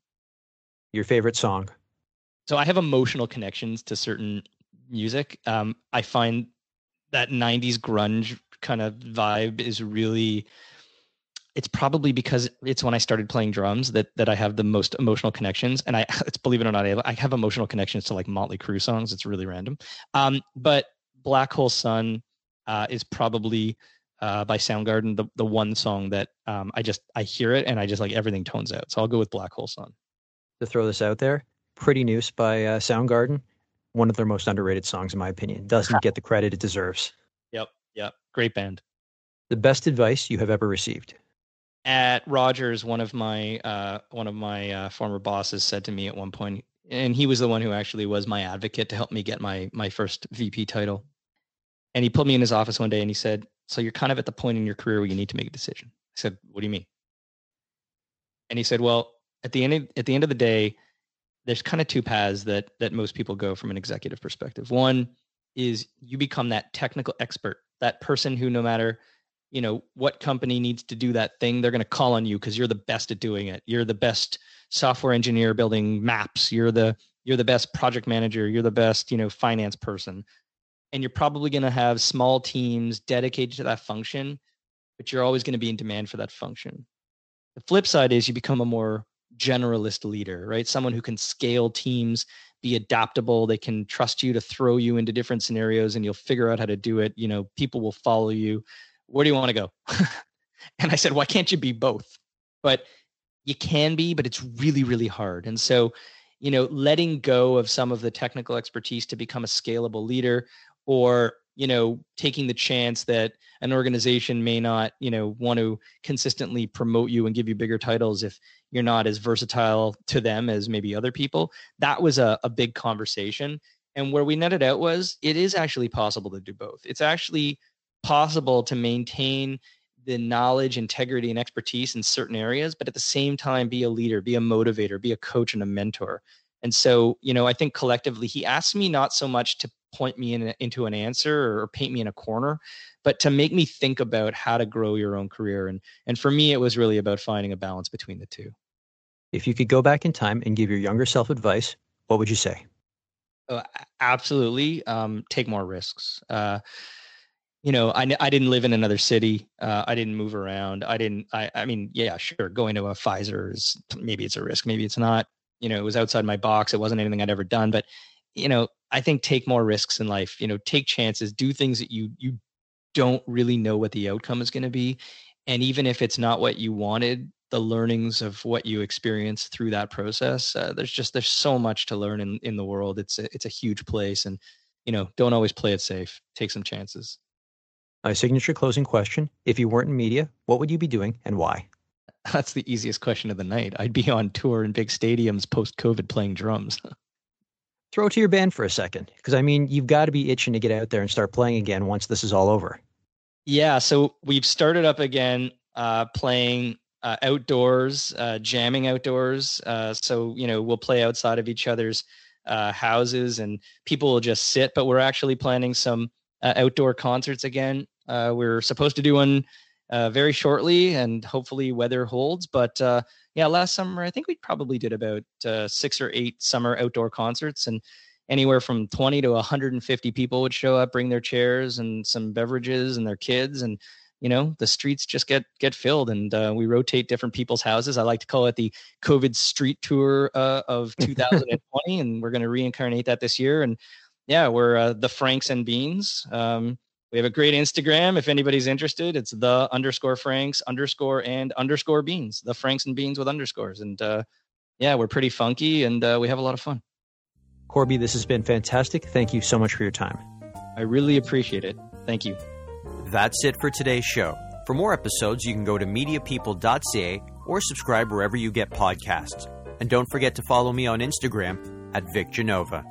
Speaker 1: Your favorite song?
Speaker 2: So I have emotional connections to certain music. Um, I find that 90s grunge kind of vibe is really it's probably because it's when I started playing drums that that I have the most emotional connections. And I, it's believe it or not, I have emotional connections to like Motley Crue songs. It's really random. Um, but Black Hole Sun uh, is probably uh, by Soundgarden the the one song that um, I just I hear it and I just like everything tones out. So I'll go with Black Hole Sun.
Speaker 1: To throw this out there, Pretty Noose by uh, Soundgarden, one of their most underrated songs in my opinion. Doesn't get the credit it deserves.
Speaker 2: Yep, yep, great band.
Speaker 1: The best advice you have ever received
Speaker 2: at Rogers, one of my uh, one of my uh, former bosses said to me at one point, and he was the one who actually was my advocate to help me get my my first VP title. And he pulled me in his office one day and he said, "So you're kind of at the point in your career where you need to make a decision." I said, "What do you mean?" And he said, "Well, at the end of, at the end of the day, there's kind of two paths that that most people go from an executive perspective. One is you become that technical expert, that person who no matter you know what company needs to do that thing they're going to call on you because you're the best at doing it. You're the best software engineer building maps. You're the you're the best project manager. You're the best you know finance person. And you're probably going to have small teams dedicated to that function but you're always going to be in demand for that function. The flip side is you become a more generalist leader right? Someone who can scale teams be adaptable they can trust you to throw you into different scenarios and you'll figure out how to do it. You know people will follow you where do you want to go? and I said, why can't you be both? But you can be, but it's really, really hard. And so, you know, letting go of some of the technical expertise to become a scalable leader or, you know, taking the chance that an organization may not, you know, want to consistently promote you and give you bigger titles if you're not as versatile to them as maybe other people. That was a, a big conversation. And where we netted out was it is actually possible to do both. It's actually possible to maintain the knowledge, integrity, and expertise in certain areas, but at the same time be a leader, be a motivator, be a coach and a mentor. And so, you know, I think collectively, he asked me not so much to point me in, into an answer or paint me in a corner, but to make me think about how to grow your own career. And and for me, it was really about finding a balance between the two.
Speaker 1: If you could go back in time and give your younger self advice, what would you say?
Speaker 2: Oh, absolutely, um, take more risks. Uh, you know, I, I didn't live in another city. Uh, I didn't move around. I didn't, I, I mean, yeah, sure. Going to a Pfizer is maybe it's a risk. Maybe it's not, you know, it was outside my box. It wasn't anything I'd ever done, but you know, I think take more risks in life, you know, take chances, do things that you, you don't really know what the outcome is going to be. And even if it's not what you wanted, the learnings of what you experience through that process, uh, there's just, there's so much to learn in, in the world. It's a, it's a huge place and, you know, don't always play it safe. Take some chances.
Speaker 1: My signature closing question If you weren't in media, what would you be doing and why?
Speaker 2: That's the easiest question of the night. I'd be on tour in big stadiums post COVID playing drums.
Speaker 1: Throw it to your band for a second, because I mean, you've got to be itching to get out there and start playing again once this is all over.
Speaker 2: Yeah, so we've started up again, uh, playing uh, outdoors, uh, jamming outdoors. Uh, so you know, we'll play outside of each other's uh, houses, and people will just sit. But we're actually planning some uh, outdoor concerts again. We're supposed to do one very shortly, and hopefully weather holds. But yeah, last summer I think we probably did about uh, six or eight summer outdoor concerts, and anywhere from 20 to 150 people would show up, bring their chairs and some beverages and their kids, and you know the streets just get get filled, and uh, we rotate different people's houses. I like to call it the COVID street tour uh, of 2020, and we're going to reincarnate that this year. And yeah, we're uh, the Franks and Beans. Um, we have a great Instagram. If anybody's interested, it's the underscore Franks underscore and underscore beans, the Franks and beans with underscores. And uh, yeah, we're pretty funky and uh, we have a lot of fun.
Speaker 1: Corby, this has been fantastic. Thank you so much for your time.
Speaker 2: I really appreciate it. Thank you.
Speaker 3: That's it for today's show. For more episodes, you can go to mediapeople.ca or subscribe wherever you get podcasts. And don't forget to follow me on Instagram at Vic Genova.